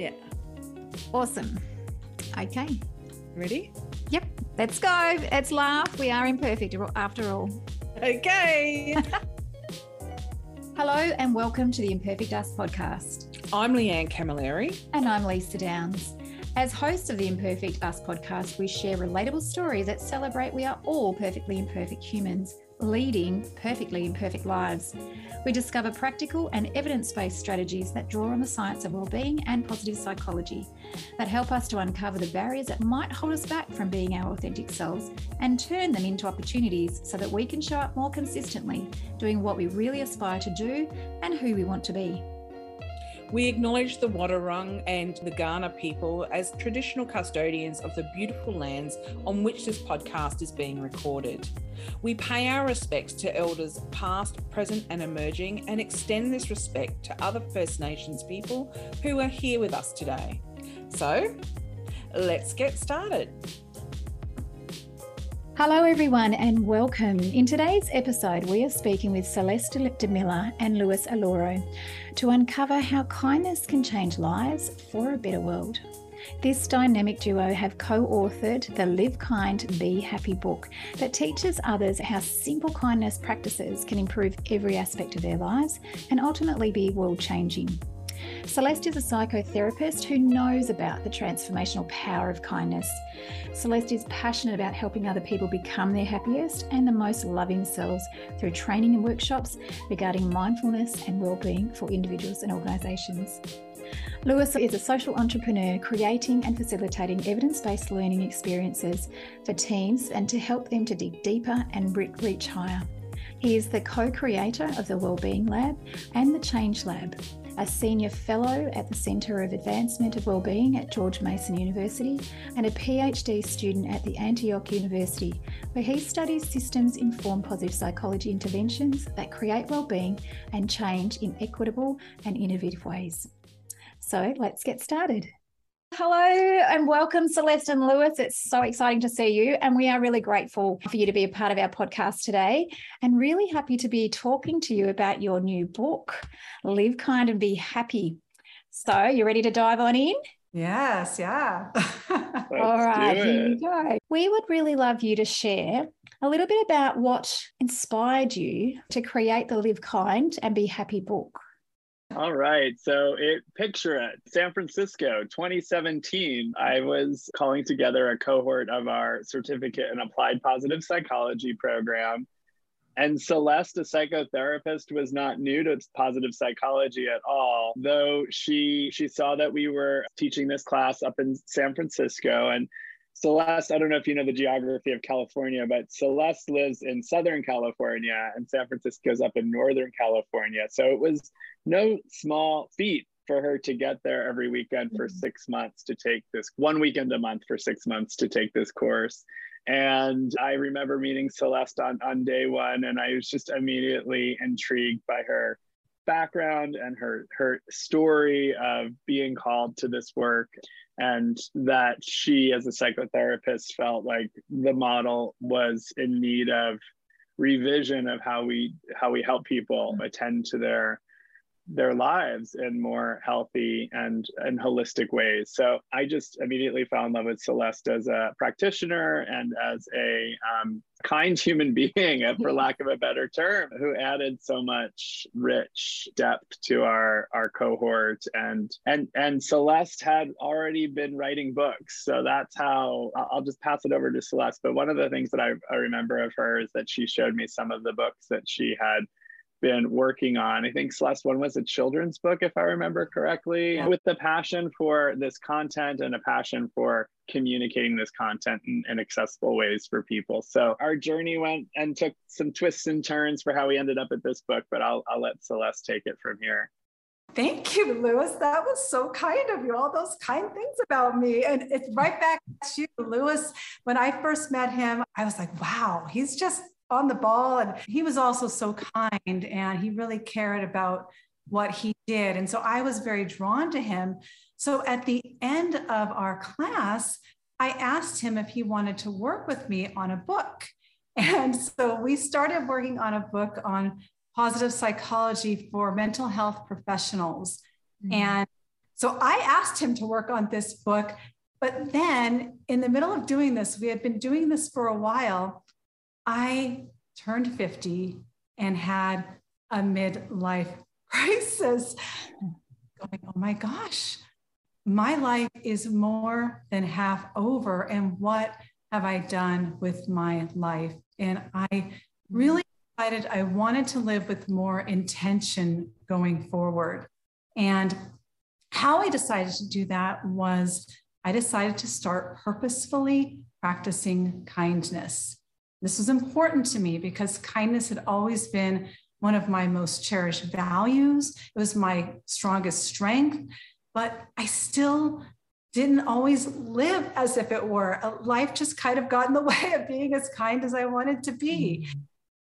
Yeah. Awesome. Okay. Ready? Yep. Let's go. Let's laugh. We are imperfect after all. Okay. Hello and welcome to the Imperfect Us podcast. I'm Leanne Camilleri. And I'm Lisa Downs. As hosts of the Imperfect Us podcast, we share relatable stories that celebrate we are all perfectly imperfect humans leading perfectly imperfect lives. We discover practical and evidence based strategies that draw on the science of well-being and positive psychology that help us to uncover the barriers that might hold us back from being our authentic selves and turn them into opportunities so that we can show up more consistently, doing what we really aspire to do and who we want to be. We acknowledge the Wadawurrung and the Kaurna people as traditional custodians of the beautiful lands on which this podcast is being recorded. We pay our respects to elders past, present, and emerging, and extend this respect to other First Nations people who are here with us today. So, let's get started. Hello, everyone, and welcome. In today's episode, we are speaking with Celeste DiMilla and Louis Alloro to uncover how kindness can change lives for a better world. This dynamic duo have co authored the Live Kind, Be Happy book that teaches others how simple kindness practices can improve every aspect of their lives and ultimately be world changing. Celeste is a psychotherapist who knows about the transformational power of kindness. Celeste is passionate about helping other people become their happiest and the most loving selves through training and workshops regarding mindfulness and well-being for individuals and organisations. Louis is a social entrepreneur creating and facilitating evidence based learning experiences for teams and to help them to dig deeper and reach higher. He is the co creator of the Wellbeing Lab and the Change Lab, a senior fellow at the Centre of Advancement of Wellbeing at George Mason University, and a PhD student at the Antioch University, where he studies systems informed positive psychology interventions that create wellbeing and change in equitable and innovative ways. So let's get started. Hello and welcome, Celeste and Louis. It's so exciting to see you. And we are really grateful for you to be a part of our podcast today and really happy to be talking to you about your new book, Live Kind and Be Happy. So, you ready to dive on in? Yes, yeah. All right, here we go. We would really love you to share a little bit about what inspired you to create the Live Kind and Be Happy book. All right. So it picture it. San Francisco 2017. I was calling together a cohort of our certificate in applied positive psychology program. And Celeste, a psychotherapist, was not new to positive psychology at all, though she she saw that we were teaching this class up in San Francisco. And Celeste, I don't know if you know the geography of California, but Celeste lives in Southern California and San Francisco is up in Northern California. So it was no small feat for her to get there every weekend for mm-hmm. six months to take this one weekend a month for six months to take this course. And I remember meeting Celeste on, on day one, and I was just immediately intrigued by her background and her her story of being called to this work and that she as a psychotherapist felt like the model was in need of revision of how we how we help people mm-hmm. attend to their their lives in more healthy and and holistic ways. So I just immediately fell in love with Celeste as a practitioner and as a um, kind human being, for lack of a better term, who added so much rich depth to our our cohort. And and and Celeste had already been writing books, so that's how I'll just pass it over to Celeste. But one of the things that I, I remember of her is that she showed me some of the books that she had been working on. I think Celeste one was a children's book, if I remember correctly, yeah. with the passion for this content and a passion for communicating this content in, in, accessible ways for people. So our journey went and took some twists and turns for how we ended up at this book, but I'll, I'll let Celeste take it from here. Thank you, Louis. That was so kind of you. All those kind things about me. And it's right back to you, Louis. When I first met him, I was like, wow, he's just on the ball. And he was also so kind and he really cared about what he did. And so I was very drawn to him. So at the end of our class, I asked him if he wanted to work with me on a book. And so we started working on a book on positive psychology for mental health professionals. Mm-hmm. And So I asked him to work on this book. But then in the middle of doing this, we had been doing this for a while. I turned 50 and had a midlife crisis, going, oh my gosh, my life is more than half over. And what have I done with my life? And I really decided I wanted to live with more intention going forward. And how I decided to do that was I decided to start purposefully practicing kindness. This was important to me because kindness had always been one of my most cherished values. It was my strongest strength, but I still didn't always live as if it were. Uh, life just kind of got in the way of being as kind as I wanted to be.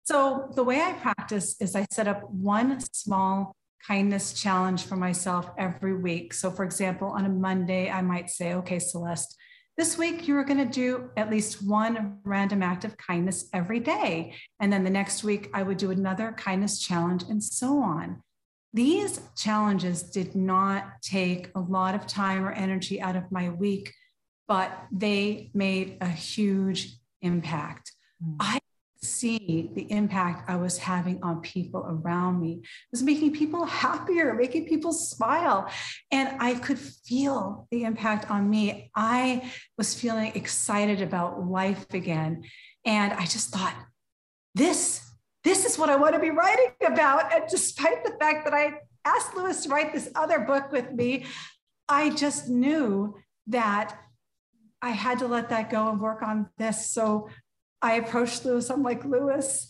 So, the way I practice is I set up one small kindness challenge for myself every week. So, for example, on a Monday, I might say, okay, Celeste, this week you're going to do at least one random act of kindness every day. And then the next week, I would do another kindness challenge and so on. These challenges did not take a lot of time or energy out of my week, but they made a huge impact. Mm. I see the impact I was having on people around me. It was making people happier, making people smile. And I could feel the impact on me. I was feeling excited about life again. And I just thought, this, this is what I want to be writing about. And despite the fact that I asked Louis to write this other book with me, I just knew that I had to let that go and work on this. So I approached Louis. I'm like, Louis,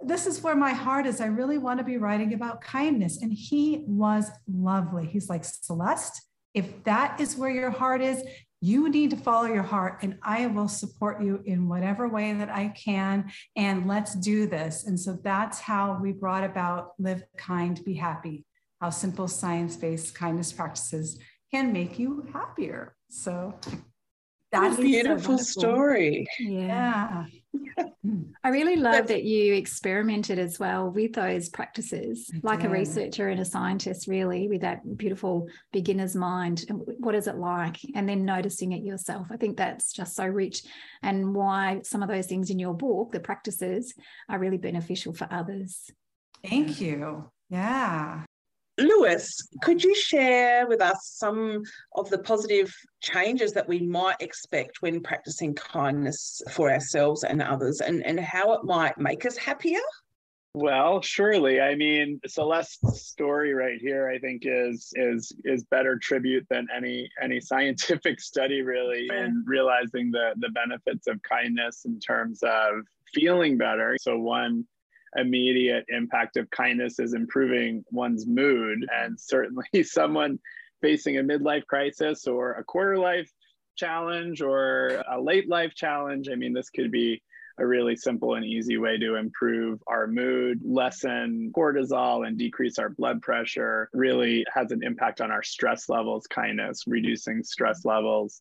this is where my heart is. I really want to be writing about kindness. And he was lovely. He's like, Celeste, if that is where your heart is, you need to follow your heart, and I will support you in whatever way that I can. And let's do this. And so that's how we brought about Live Kind, Be Happy, how simple science based kindness practices can make you happier. So that's a beautiful so story. Yeah. I really love that you experimented as well with those practices, I like did. a researcher and a scientist, really, with that beautiful beginner's mind. What is it like? And then noticing it yourself. I think that's just so rich, and why some of those things in your book, the practices, are really beneficial for others. Thank you. Yeah. Louis, could you share with us some of the positive changes that we might expect when practicing kindness for ourselves and others and, and how it might make us happier? Well, surely. I mean, Celeste's story right here, I think, is is is better tribute than any any scientific study, really, in realizing the the benefits of kindness in terms of feeling better. So one immediate impact of kindness is improving one's mood. And certainly, someone facing a midlife crisis or a quarter life challenge or a late life challenge, I mean, this could be a really simple and easy way to improve our mood, lessen cortisol, and decrease our blood pressure. Really has an impact on our stress levels, kindness, reducing stress levels.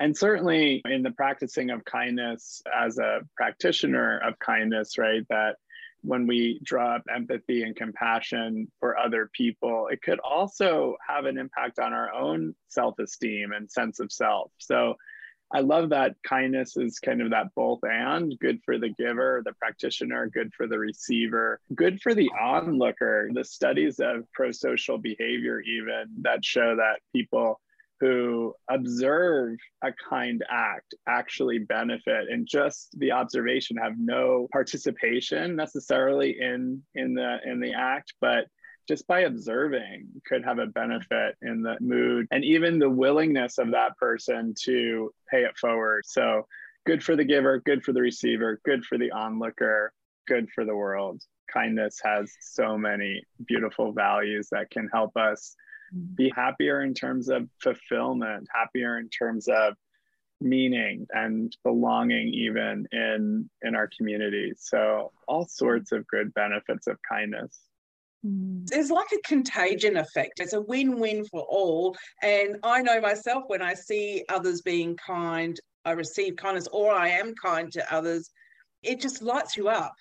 And certainly in the practicing of kindness as a practitioner of kindness, right, that when we draw up empathy and compassion for other people, it could also have an impact on our own self esteem and sense of self. So I love that kindness is kind of that both and good for the giver, the practitioner, good for the receiver, good for the onlooker. The studies of pro social behavior, even that show that people who observe a kind act actually benefit and just the observation have no participation necessarily in in the in the act but just by observing could have a benefit in the mood and even the willingness of that person to pay it forward. So good for the giver good for the receiver good for the onlooker good for the world. Kindness has so many beautiful values that can help us be happier in terms of fulfillment, happier in terms of meaning and belonging even in in our community. So all sorts of good benefits of kindness. Mm. there's like a contagion effect. It's a win-win for all. And i know myself when i see others being kind i receive kindness or i am kind to others it just lights you up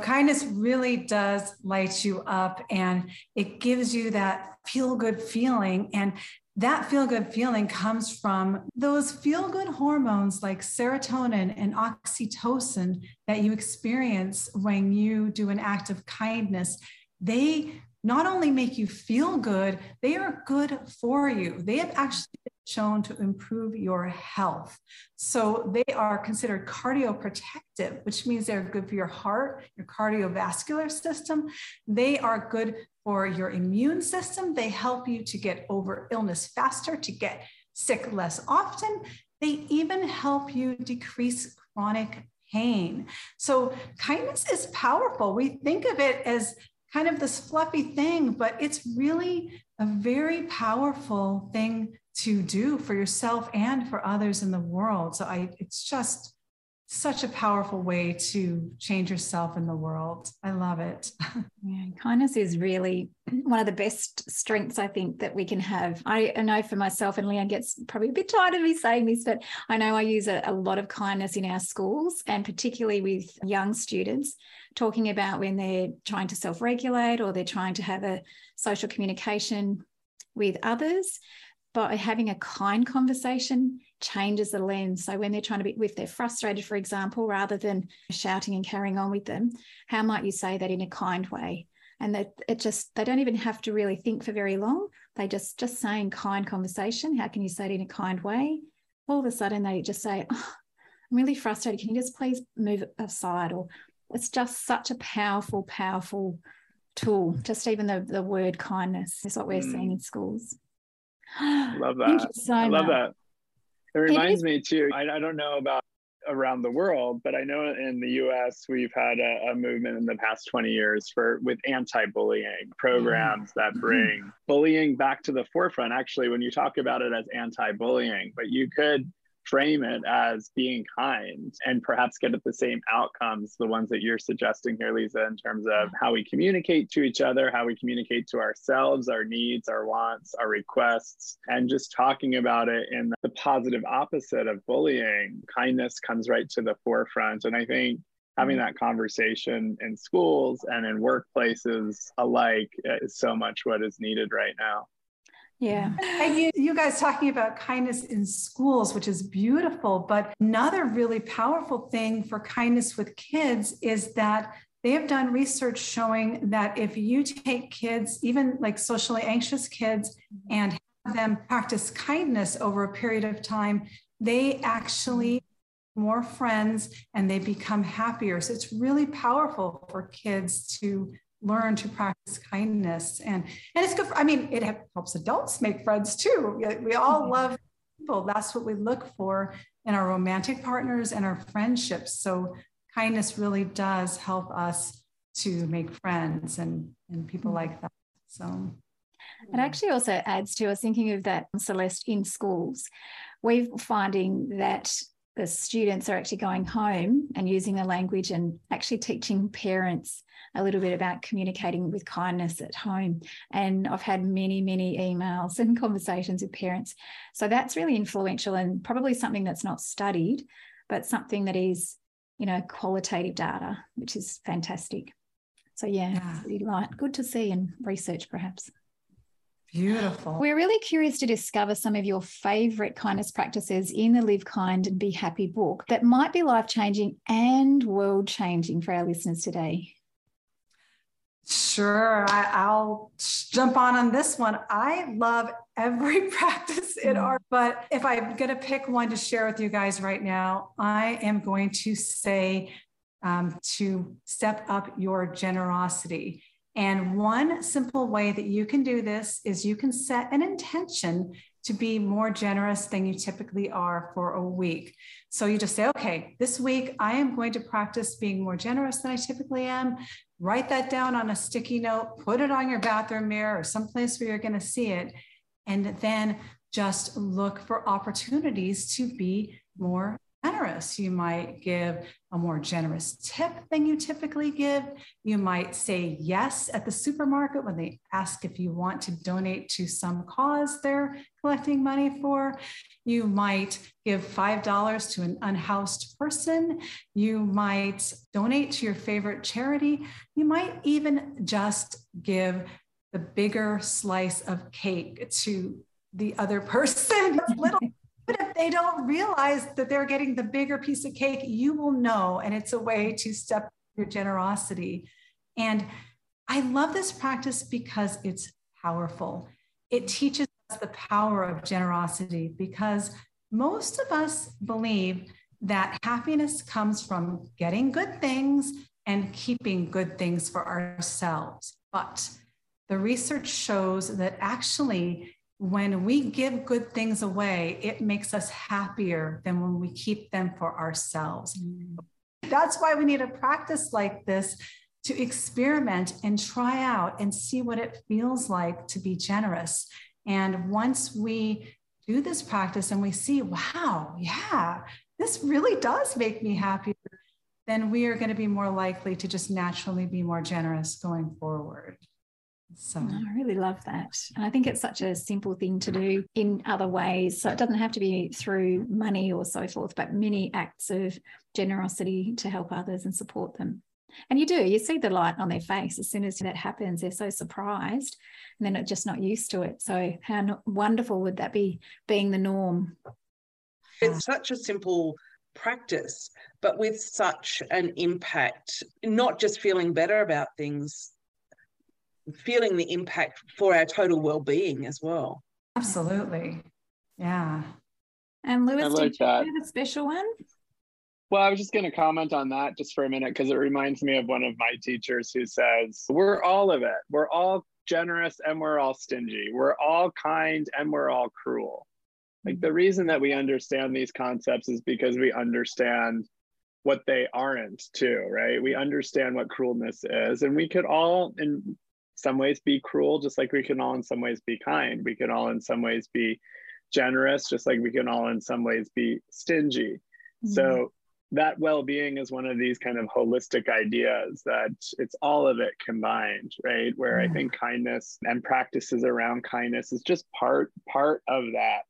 kindness really does light you up and it gives you that feel good feeling. And that feel good feeling comes from those feel good hormones like serotonin and oxytocin that you experience when you do an act of kindness. They not only make you feel good, they are good for you. They have actually shown to improve your health. So they are considered cardioprotective, which means they're good for your heart, your cardiovascular system. They are good for your immune system. They help you to get over illness faster, to get sick less often. They even help you decrease chronic pain. So kindness is powerful. We think of it as kind of this fluffy thing, but it's really a very powerful thing to do for yourself and for others in the world. So I it's just such a powerful way to change yourself in the world. I love it. Yeah, kindness is really one of the best strengths I think that we can have. I, I know for myself, and Leanne gets probably a bit tired of me saying this, but I know I use a, a lot of kindness in our schools and particularly with young students, talking about when they're trying to self regulate or they're trying to have a social communication with others by having a kind conversation changes the lens. So when they're trying to be, if they're frustrated, for example, rather than shouting and carrying on with them, how might you say that in a kind way? And that it just they don't even have to really think for very long. They just just saying kind conversation. How can you say it in a kind way? All of a sudden they just say, oh, "I'm really frustrated. Can you just please move aside?" Or it's just such a powerful, powerful tool. Just even the the word kindness is what we're mm. seeing in schools. love that. So I love much. that. It reminds it me too. I, I, don't know about around the world, but I know in the U.S. we've had a, a movement in the past 20 years for with anti-bullying programs that mm-hmm. bring bullying back to the forefront. Actually, when you talk about it as anti-bullying, but you could frame it as being kind and perhaps get at the same outcomes, the ones that you're suggesting here, Lisa, in terms of how we communicate to each other, how we communicate to ourselves, our needs, our wants, our requests, and just talking about it in the positive opposite of bullying. Kindness comes right to the forefront. And I think having mm. that conversation in schools and in workplaces alike is so much what is needed right now. Yeah. And you, you guys talking about kindness in schools, which is beautiful. But another really powerful thing for kindness with kids is that they have done research showing that if you take kids, even like socially anxious kids, mm-hmm. and have them practice kindness over a period of time, they actually mm-hmm. more friends and they become happier. So it's really powerful for kids to learn to practice kindness. And and it's good for, i mean it helps adults make friends too. We all mm-hmm. love people. That's what we look for in our romantic partners and our friendships. So kindness really does help us to make friends and and people like that. So. It actually also adds to us thinking of that celeste in schools. We're finding that the students are actually going home and using the language and actually teaching parents a little bit about communicating with kindness at home. And I've had many, many emails and conversations with parents. So that's really influential and probably something that's not studied, but something that is, you know, qualitative data, which is fantastic. So yeah, yeah. Good to see and research, perhaps. Beautiful. We're really curious to discover some of your favorite kindness practices in the Live Kind and Be Happy book that might be life changing and world changing for our listeners today. Sure, I, will jump on on this one. I love every practice in mm. art, but if I'm going to pick one to share with you guys right now, I am going to say um, to step up your generosity. And one simple way that you can do this is you can set an intention to be more generous than you typically are for a week. So you just say, okay, this week I am going to practice being more generous than I typically am. Write that down on a sticky note, put it on your bathroom mirror or someplace where you're going to see it. And then just look for opportunities to be more generous. You might give a more generous tip than you typically give. You might say yes at the supermarket when they ask if you want to donate to some cause they're collecting money for. You might give $5 to an unhoused person. You might donate to your favorite charity. You might even just give the bigger slice of cake to the other person. little if they don't realize that they're getting the bigger piece of cake, you will know. And it's a way to step your generosity. And I love this practice because it's powerful. It teaches us the power of generosity because most of us believe that happiness comes from getting good things and keeping good things for ourselves. But the research shows that actually when we give good things away, it makes us happier than when we keep them for ourselves. Mm. That's why we need a practice like this to experiment and try out and see what it feels like to be generous. And once we do this practice and we see, wow, yeah, this really does make me happier, then we are going to be more likely to just naturally be more generous going forward. So oh, I really love that. And I think it's such a simple thing to do in other ways. So it doesn't have to be through money or so forth, but many acts of generosity to help others and support them. And you do, you see the light on their face as soon as that happens. They're so surprised and then they're not just not used to it. So, how wonderful would that be being the norm? It's such a simple practice, but with such an impact, not just feeling better about things, feeling the impact for our total well-being as well. Absolutely. Yeah. And Louis, like did you that. have a special one? Well, I was just going to comment on that just for a minute because it reminds me of one of my teachers who says, We're all of it. We're all generous and we're all stingy. We're all kind and we're all cruel. Like the reason that we understand these concepts is because we understand what they aren't too, right? We understand what cruelness is. And we could all, in some ways be cruel, just like we can all in some ways be kind. We can all in some ways be generous, just like we can all in some ways be stingy. Mm-hmm. So that well-being is one of these kind of holistic ideas that it's all of it combined right where mm-hmm. i think kindness and practices around kindness is just part part of that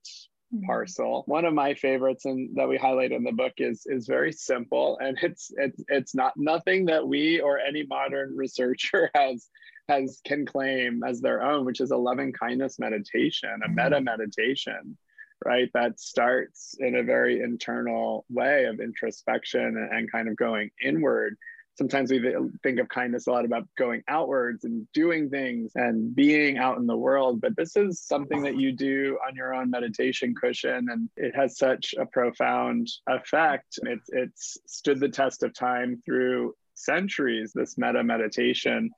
mm-hmm. parcel one of my favorites and that we highlight in the book is is very simple and it's it's it's not nothing that we or any modern researcher has has can claim as their own, which is a loving kindness meditation, a metta mm-hmm. meditation, right? That starts in a very internal way of introspection and, and kind of going inward. Sometimes we think of kindness a lot about going outwards and doing things and being out in the world, but this is something that you do on your own meditation cushion, and it has such a profound effect. It's it's stood the test of time through centuries. This metta meditation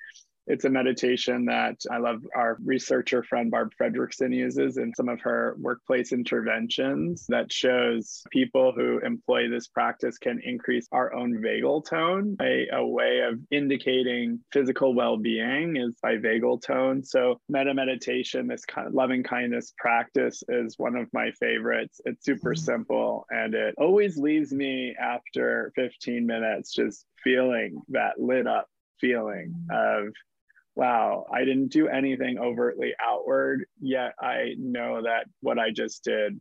it's a meditation that I love our researcher friend Barb Fredrickson uses in some of her workplace interventions that shows people who employ this practice can increase our own vagal tone. A, a way of indicating physical well being is by vagal tone. So, metta meditation, this kind of loving kindness practice, is one of my favorites. It's super mm-hmm. simple and it always leaves me after 15 minutes just feeling that lit up feeling mm-hmm. of wow, I didn't do anything overtly outward, yet I know that what I just did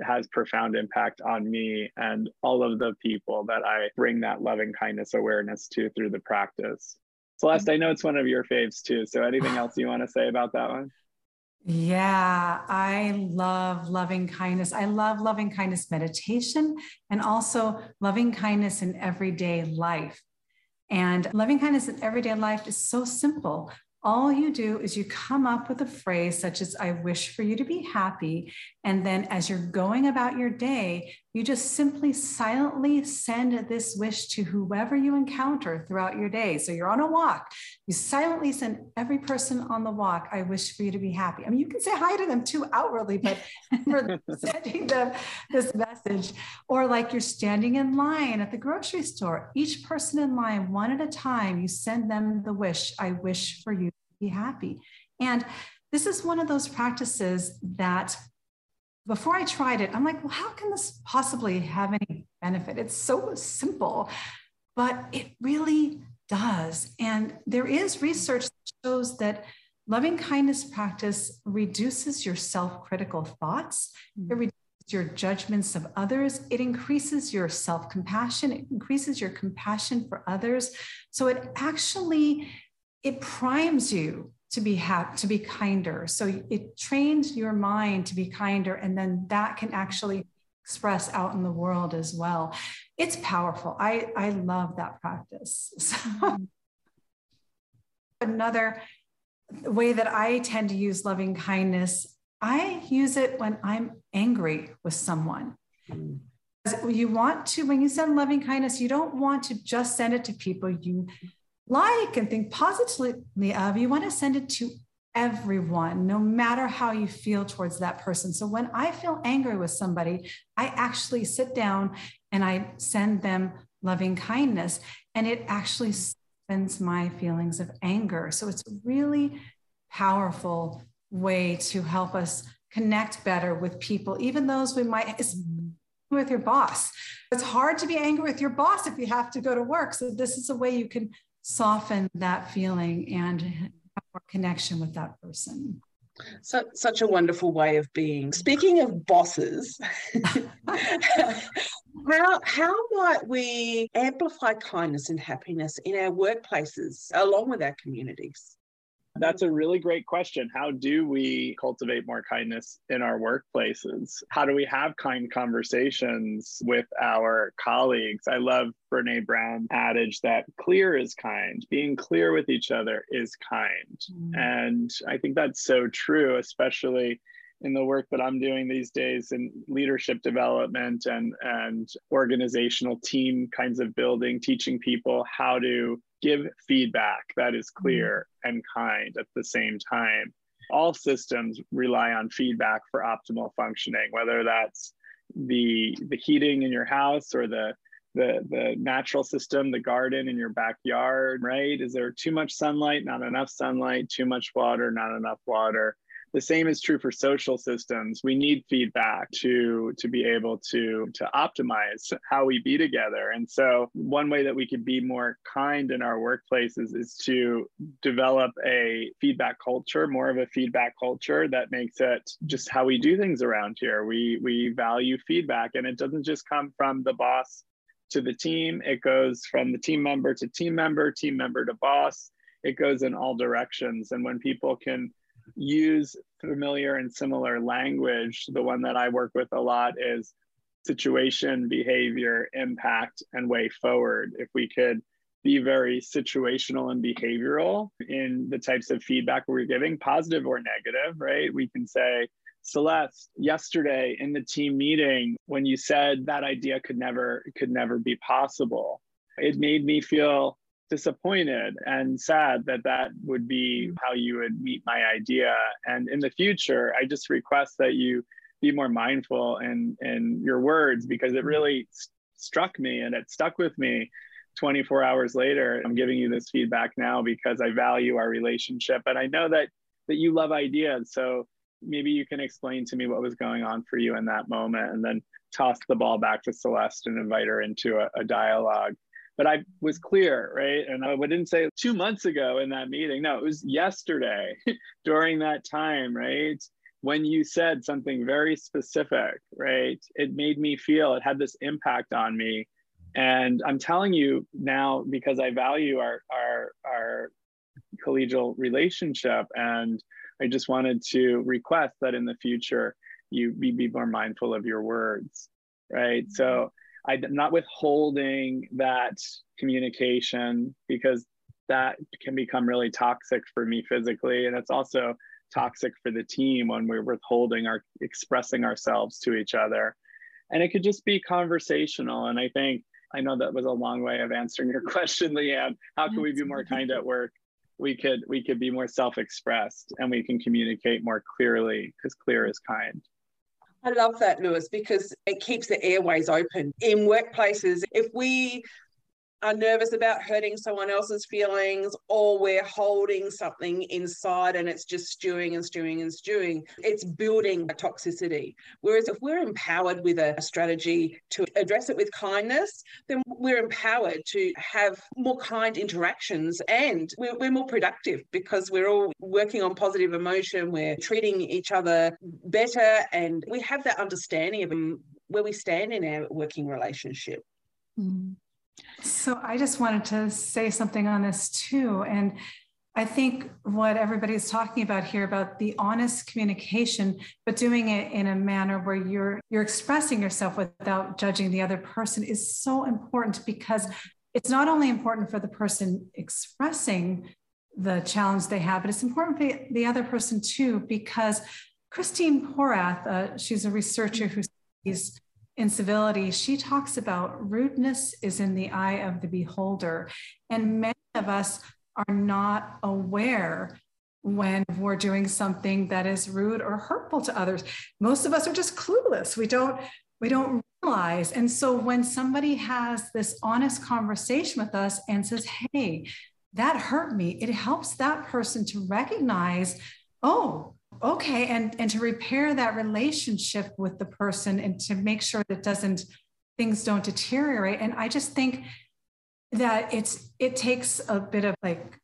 has profound impact on me and all of the people that I bring that loving kindness awareness to through the practice. Celeste, I know it's one of your faves too. So anything else you want to say about that one? Yeah, I love loving kindness. I love loving kindness meditation and also loving kindness in everyday life. And loving kindness in everyday life is so simple all you do is you come up with a phrase such as, I wish for you to be happy. And then as you're going about your day, you just simply silently send this wish to whoever you encounter throughout your day. So you're on a walk, you silently send every person on the walk, I wish for you to be happy. I mean, you can say hi to them too outwardly, but for sending them this message, or like you're standing in line at the grocery store, each person in line, one at a time, you send them the wish, I wish for you to be happy. And this is one of those practices that before I tried it, I'm like, well, how can this possibly have any benefit. It's so simple, but it really does. And there is research that shows that loving kindness practice reduces your self critical thoughts, hmm. it reduces your judgments of others, it increases your self compassion, it increases your compassion for others. So it actually it primes you to be happy, to be kinder. So it trains your mind to be kinder, and then that can actually express out in the world as well. It's powerful. I, I love that practice. So, another way that I tend to use loving kindness, I use it when I'm angry with someone. Mm. You want to, when you send loving kindness, you don't want to just send it to people you like and think positively of. You want to send it to everyone, no matter how you feel towards that person. So when I feel angry with somebody, I actually sit down and I send them loving kindness, and it actually spends my feelings of anger. So it's a really powerful way to help us connect better with people, even those we might with your boss. It's hard to be angry with your boss if you have to go to work. So this is a way you can soften that feeling and more connection with that person. So, such a wonderful way of being. Speaking of bosses, how, how might we amplify kindness and happiness in our workplaces along with our communities? That's a really great question. How do we cultivate more kindness in our workplaces? How do we have kind conversations with our colleagues? I love Brene Brown adage that clear is kind. Being clear with each other is kind. Mm. And I think that's so true, especially in the work that I'm doing these days in leadership development and, and organizational team kinds of building, teaching people how to give feedback that is clear mm-hmm. and kind at the same time. All systems rely on feedback for optimal functioning, whether that's the the heating in your house or the the the natural system, the garden in your backyard, right? Is there too much sunlight, not enough sunlight, too much water, not enough water? The same is true for social systems. We need feedback to to be able to to optimize how we be together. And so one way that we could be more kind in our workplaces is to develop a feedback culture more of a feedback culture that makes it just how we do things around here. We we value feedback and it doesn't just come from the boss to the team. It goes from the team member to team member team member to boss. It goes in all directions. And when people can use familiar and similar language. The one that I work with a lot is situation, behavior, impact, and way forward. If we could be very situational and behavioral in the types of feedback we're giving, positive or negative, right? We can say, Celeste, yesterday in the team meeting, when you said that idea could never could never be possible, it made me feel disappointed and sad that that would be how you would meet my idea. And in the future, I just request that you be more mindful in, in your words because it mm. really st- struck me and it stuck with me 24 hours later. I'm giving you this feedback now because I value our relationship. And I know that that you love ideas. So maybe you can explain to me what was going on for you in that moment and then toss the ball back to Celeste and invite her into a, a dialogue but I was clear, right? And I didn't say two months ago in that meeting. No, it was yesterday during that time, right? When you said something very specific, right? It made me feel it had this impact on me. And I'm telling you now because I value our our our collegial relationship and I just wanted to request that in the future you be, be more mindful of your words, right? So I'm not withholding that communication because that can become really toxic for me physically. And it's also toxic for the team when we're withholding our expressing ourselves to each other. And it could just be conversational. And I think I know that was a long way of answering your question, Leanne. How can we be more kind at work? We could we could be more self-expressed and we can communicate more clearly because clear is kind. I love that, Louis, because it keeps the airways open in workplaces. If we are nervous about hurting someone else's feelings or we're holding something inside and it's just stewing and stewing and stewing. It's building a toxicity. Whereas if we're empowered with a, strategy to address it with kindness, then we're empowered to have more kind interactions and we're, we're more productive because we're all working on positive emotion. We're treating each other better and we have that understanding of where we stand in our working relationship. Mm. So I just wanted to say something on this too. And I think what everybody's talking about here about the honest communication, but doing it in a manner where you're you're expressing yourself without judging the other person is so important because it's not only important for the person expressing the challenge they have, but it's important for the other person too, because Christine Porath, uh, she's a researcher who studies incivility, she talks about rudeness is in the eye of the beholder. And many of us are not aware when we're doing something that is rude or hurtful to others. Most of us are just clueless. We don't we don't realize. And so when somebody has this honest conversation with us and says, "Hey, that hurt me." It helps that person to recognize, "Oh, okay and and to repair that relationship with the person and to make sure that doesn't things don't deteriorate. And i just think that it's it takes a bit of like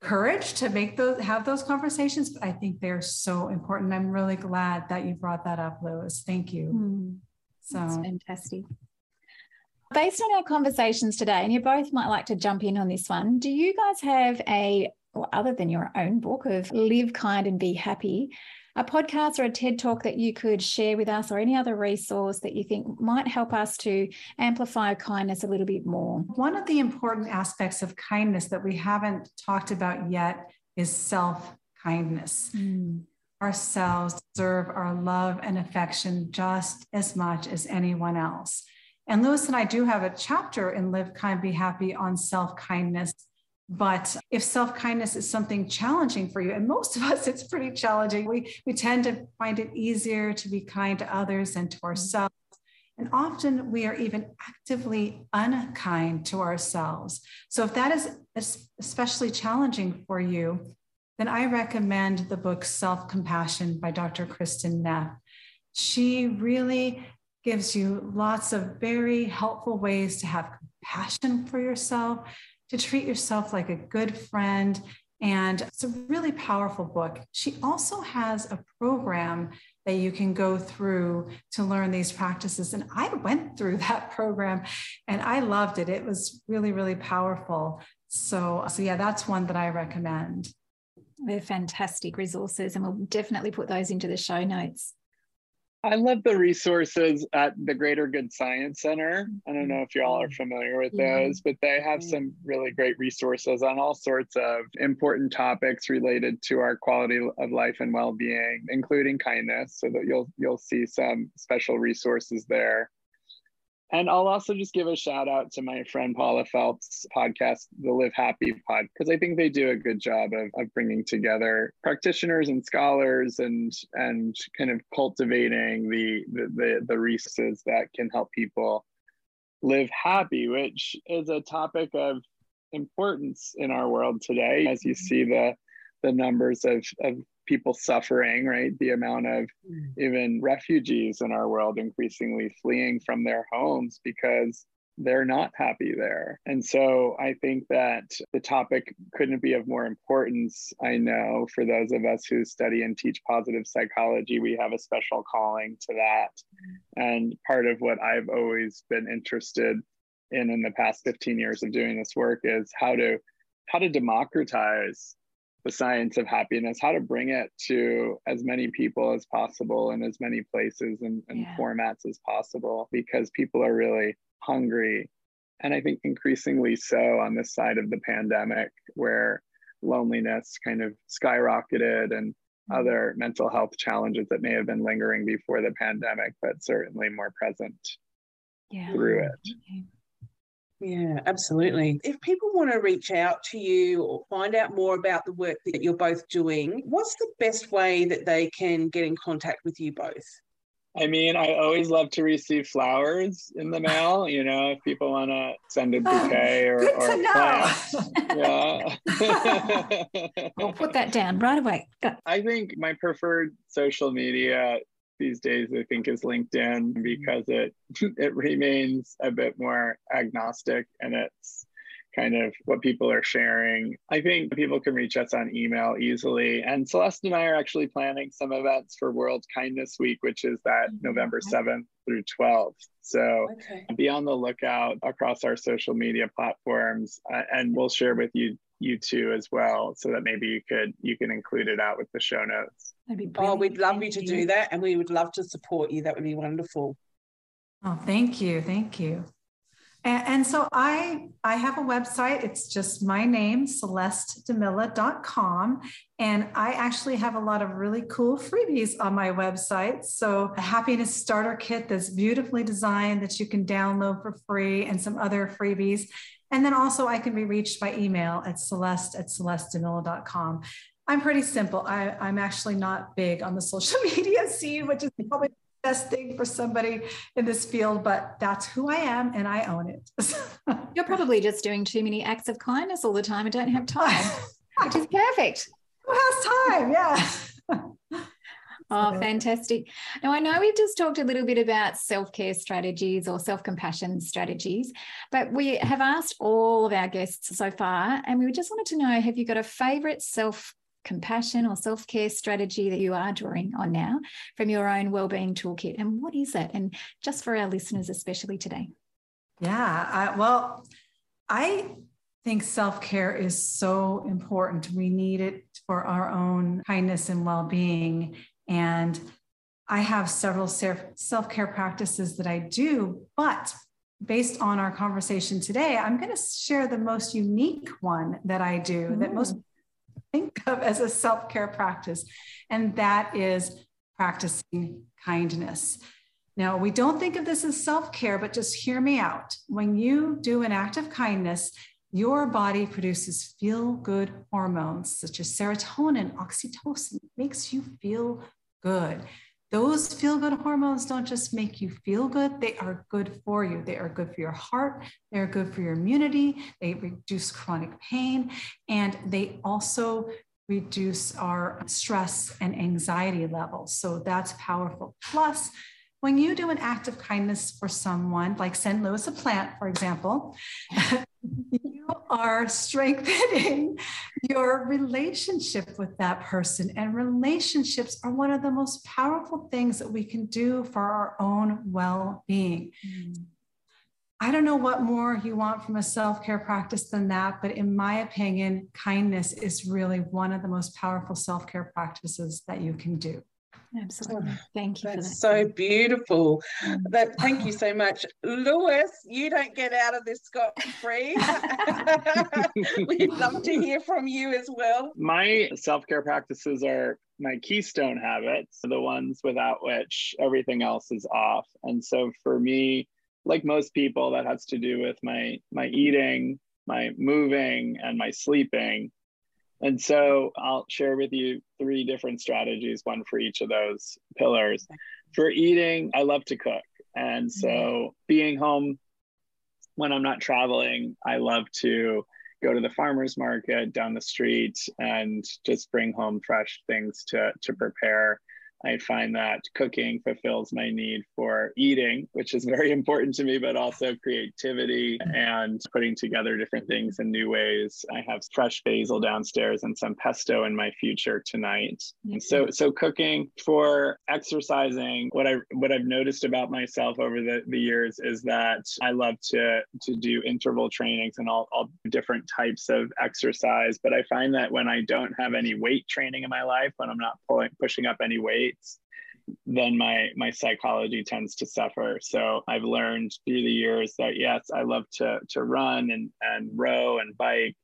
courage to make those have those conversations but i think they're so important. I'm really glad that you brought that up Louis thank you. Mm, so that's fantastic. Based on our conversations today and you both might like to jump in on this one do you guys have a or other than your own book of Live Kind and Be Happy, a podcast or a TED talk that you could share with us or any other resource that you think might help us to amplify kindness a little bit more? One of the important aspects of kindness that we haven't talked about yet is self kindness. Mm. Ourselves deserve our love and affection just as much as anyone else. And Louis and I do have a chapter in Live Kind, Be Happy on self kindness but if self kindness is something challenging for you, and most of us, it's pretty challenging, we, we tend to find it easier to be kind to others and to mm-hmm. ourselves. And often we are even actively unkind to ourselves. So if that is especially challenging for you, then I recommend the book Self Compassion by Dr. Kristin Neff. She really gives you lots of very helpful ways to have compassion for yourself, to treat yourself like a good friend. And it's a really powerful book. She also has a program that you can go through to learn these practices. And I went through that program and I loved it. It was really, really powerful. So, so yeah, that's one that I recommend. They're fantastic resources, and we'll definitely put those into the show notes. I love the resources at the Greater Good Science Center. I don't know if y'all are mm-hmm. familiar with those, but they have some really great resources on all sorts of important topics related to our quality of life and well-being, including kindness. So that you'll you'll see some special resources there. And I'll also just give a shout out to my friend Paula Felps podcast, the Live Happy Pod, because I think they do a good job of, of bringing together practitioners and scholars and and kind of cultivating the, the the the resources that can help people live happy, which is a topic of importance in our world today. As you see the the numbers of, of people suffering, right? The amount of mm. even refugees in our world increasingly fleeing from their homes because they're not happy there. And so I think that the topic couldn't be of more importance. I know for those of us who study and teach positive psychology, we have a special calling to that. And part of what I've always been interested in in the past 15 years of doing this work is how to how to democratize the science of happiness, how to bring it to as many people as possible in as many places and, and yeah. formats as possible because people are really hungry. And I think increasingly so on this side of the pandemic, where loneliness kind of skyrocketed and mm-hmm. other mental health challenges that may have been lingering before the pandemic, but certainly more present yeah. through it. Okay. Yeah, absolutely. If people want to reach out to you or find out more about the work that you're both doing, what's the best way that they can get in contact with you both? I mean, I always love to receive flowers in the mail. You know, if people want to send a oh, bouquet or, Good or a know. plant. Yeah. I'll put that down right away. Go. I think my preferred social media these days, I think, is LinkedIn because it it remains a bit more agnostic and it's kind of what people are sharing. I think people can reach us on email easily. And Celeste and I are actually planning some events for World Kindness Week, which is that November 7th through 12th. So Okay. be on the lookout across our social media platforms uh, and we'll share with you you too as well so that maybe you could you can include it out with the show notes That'd be Oh, we'd love you Thank to do that, and we would love to support you. That would be wonderful. Oh, thank you. Thank you. And, and so I I have a website. It's just my name, celestedimilla.com. And I actually have a lot of really cool freebies on my website. So a happiness starter kit that's beautifully designed that you can download for free and some other freebies. And then also I can be reached by email at celeste at celestedimilla.com. I'm pretty simple. I, I'm actually not big on the social media scene, which is probably the best thing for somebody in this field, but that's who I am and I own it. You're probably just doing too many acts of kindness all the time and don't have time, which is perfect. Who has time? Yeah. Oh, fantastic. Now, I know we've just talked a little bit about self care strategies or self compassion strategies, but we have asked all of our guests so far, and we just wanted to know have you got a favorite self compassion or self care strategy that you are drawing on now from your own wellbeing toolkit? And what is it? And just for our listeners, especially today. Yeah. I, well, I think self care is so important. We need it for our own kindness and well being. And I have several self care practices that I do, but based on our conversation today, I'm going to share the most unique one that I do that most mm. think of as a self care practice, and that is practicing kindness. Now, we don't think of this as self care, but just hear me out. When you do an act of kindness, your body produces feel good hormones such as serotonin, oxytocin, makes you feel good. Those feel good hormones don't just make you feel good, they are good for you. They are good for your heart, they're good for your immunity, they reduce chronic pain, and they also reduce our stress and anxiety levels. So that's powerful. Plus, when you do an act of kindness for someone, like send Louis a plant, for example, you are strengthening your relationship with that person. And relationships are one of the most powerful things that we can do for our own well being. I don't know what more you want from a self care practice than that, but in my opinion, kindness is really one of the most powerful self care practices that you can do. Absolutely. Oh, thank you for that. So beautiful. Mm. That thank you so much, Louis. You don't get out of this scot free. We'd love to hear from you as well. my self-care practices are my keystone habits the ones without which everything else is off and so for me like most people that has to do with my my eating my moving and my sleeping and so i'll share with you three different strategies one for each of those pillars. For eating i love to cook. And so mm-hmm. being home when i'm not traveling i love to go to the farmers market down the street and just bring home fresh things to to prepare I find that cooking fulfills my need for eating, which is very important to me, but also creativity and putting together different things in new ways. I have fresh basil downstairs and some pesto in my future tonight. And so, mm-hmm. so cooking for exercising, what I what I've noticed about myself over the, the years is that I love to to do interval trainings and all, all different types of exercise. But I find that when I don't have any weight training in my life, when I'm not pulling pushing up any weight, then my my psychology tends to suffer. So i've learned through the years that yes i love to to run and and row and bike.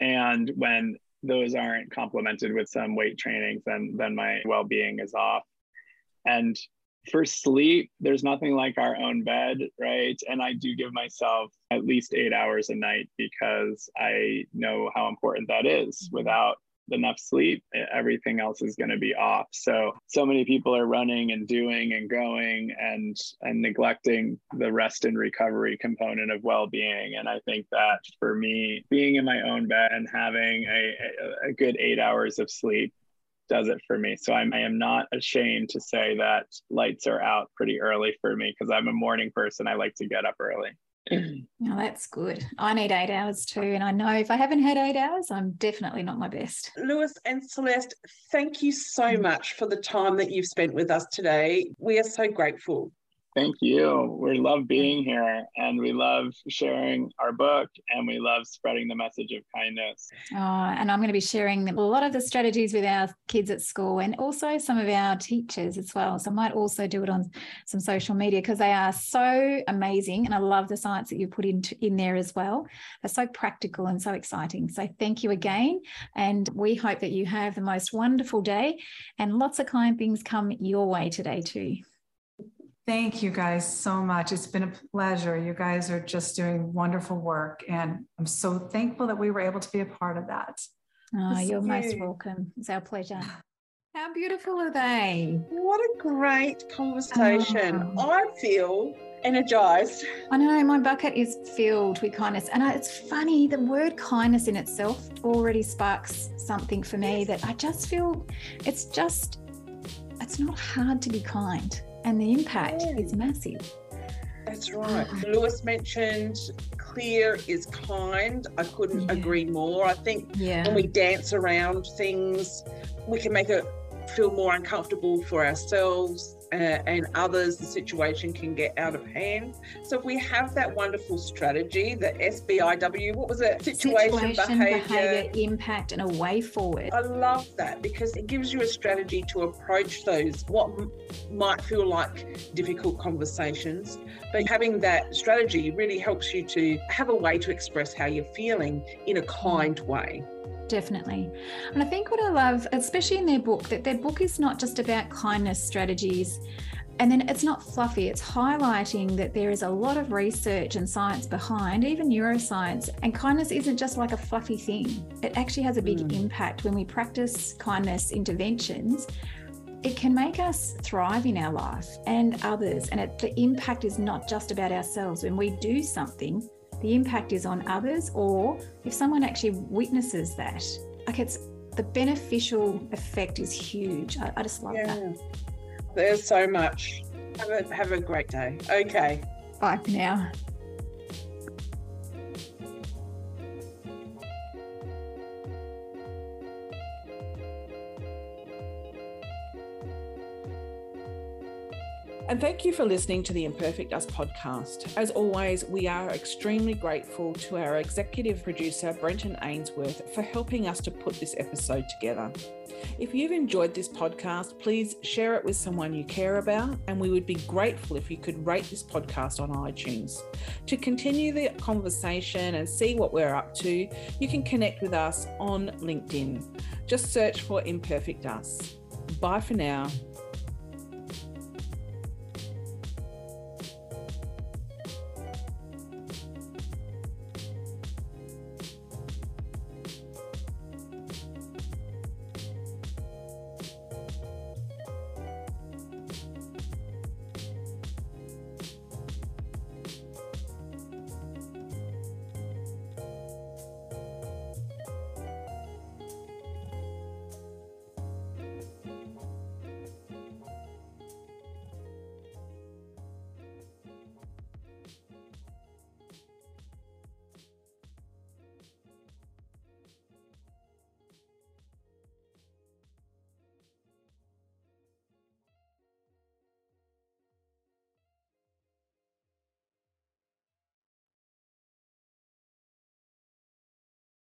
And when those aren't complemented with some weight trainings then then my well-being is off. And for sleep there's nothing like our own bed right? And i do give myself at least eight hours a night because i know how important that is mm-hmm. without enough sleep, everything else is going to be off. So, so many people are running and doing and going and, and neglecting the rest and recovery component of well being. And I think that for me, being in my own bed and having a, a, a good eight hours of sleep does it for me. So I'm, I am not ashamed to say that lights are out pretty early for me because I'm a morning person. I like to get up early. Oh, that's good. I need eight hours too. And I know if I haven't had eight hours, I'm definitely not my best. Louis and Celeste, thank you so mm. much for the time that you've spent with us today. We are so grateful. Thank you. We love being here and we love sharing our book and we love spreading the message of kindness. Oh, and I'm going to be sharing a lot of the strategies with our kids at school and also some of our teachers as well. So I might also do it on some social media because they are so amazing. And I love the science that you put in, in there as well. They're so practical and so exciting. So thank you again. And we hope that you have the most wonderful day and lots of kind things come your way today too. Thank you guys so much. It's been a pleasure. You guys are just doing wonderful work. And I'm so thankful that we were able to be a part of that. Oh, you're most welcome. It's our pleasure. How beautiful are they? What a great conversation. Oh. I feel energized. I know my bucket is filled with kindness. And it's funny, the word kindness in itself already sparks something for me that I just feel it's just, it's not hard to be kind and the impact yeah. is massive. That's right. Uh, Louis mentioned clear is kind. I couldn't yeah. agree more. I think yeah. when we dance around things, we can make it feel more uncomfortable for ourselves and others, the situation can get out of hand. So if we have that wonderful strategy, the SBIW, what was it? Situation, Situation behavior. behavior, impact, and a way forward. I love that because it gives you a strategy to approach those what m- might feel like difficult conversations. But having that strategy really helps you to have a way to express how you're feeling in a kind way definitely. And I think what I love, especially in their book, that their book is not just about kindness strategies. And then it's not fluffy, it's highlighting that there is a lot of research and science behind, even neuroscience. And kindness isn't just like a fluffy thing, it actually has a big mm. impact when we practice kindness interventions. It can make us thrive in our life and others. And it, the impact is not just about ourselves. When we do something, the impact is on others, or if someone actually witnesses that, like it's the beneficial effect is huge. I, I just love yeah. that. There's so much. Have a have a great day. Okay. Bye for now. And thank you for listening to the Imperfect Us podcast. As always, we are extremely grateful to our executive producer, Brenton Ainsworth, for helping us to put this episode together. If you've enjoyed this podcast, please share it with someone you care about, and we would be grateful if you could rate this podcast on iTunes. To continue the conversation and see what we're up to, you can connect with us on LinkedIn. Just search for Imperfect Us. Bye for now.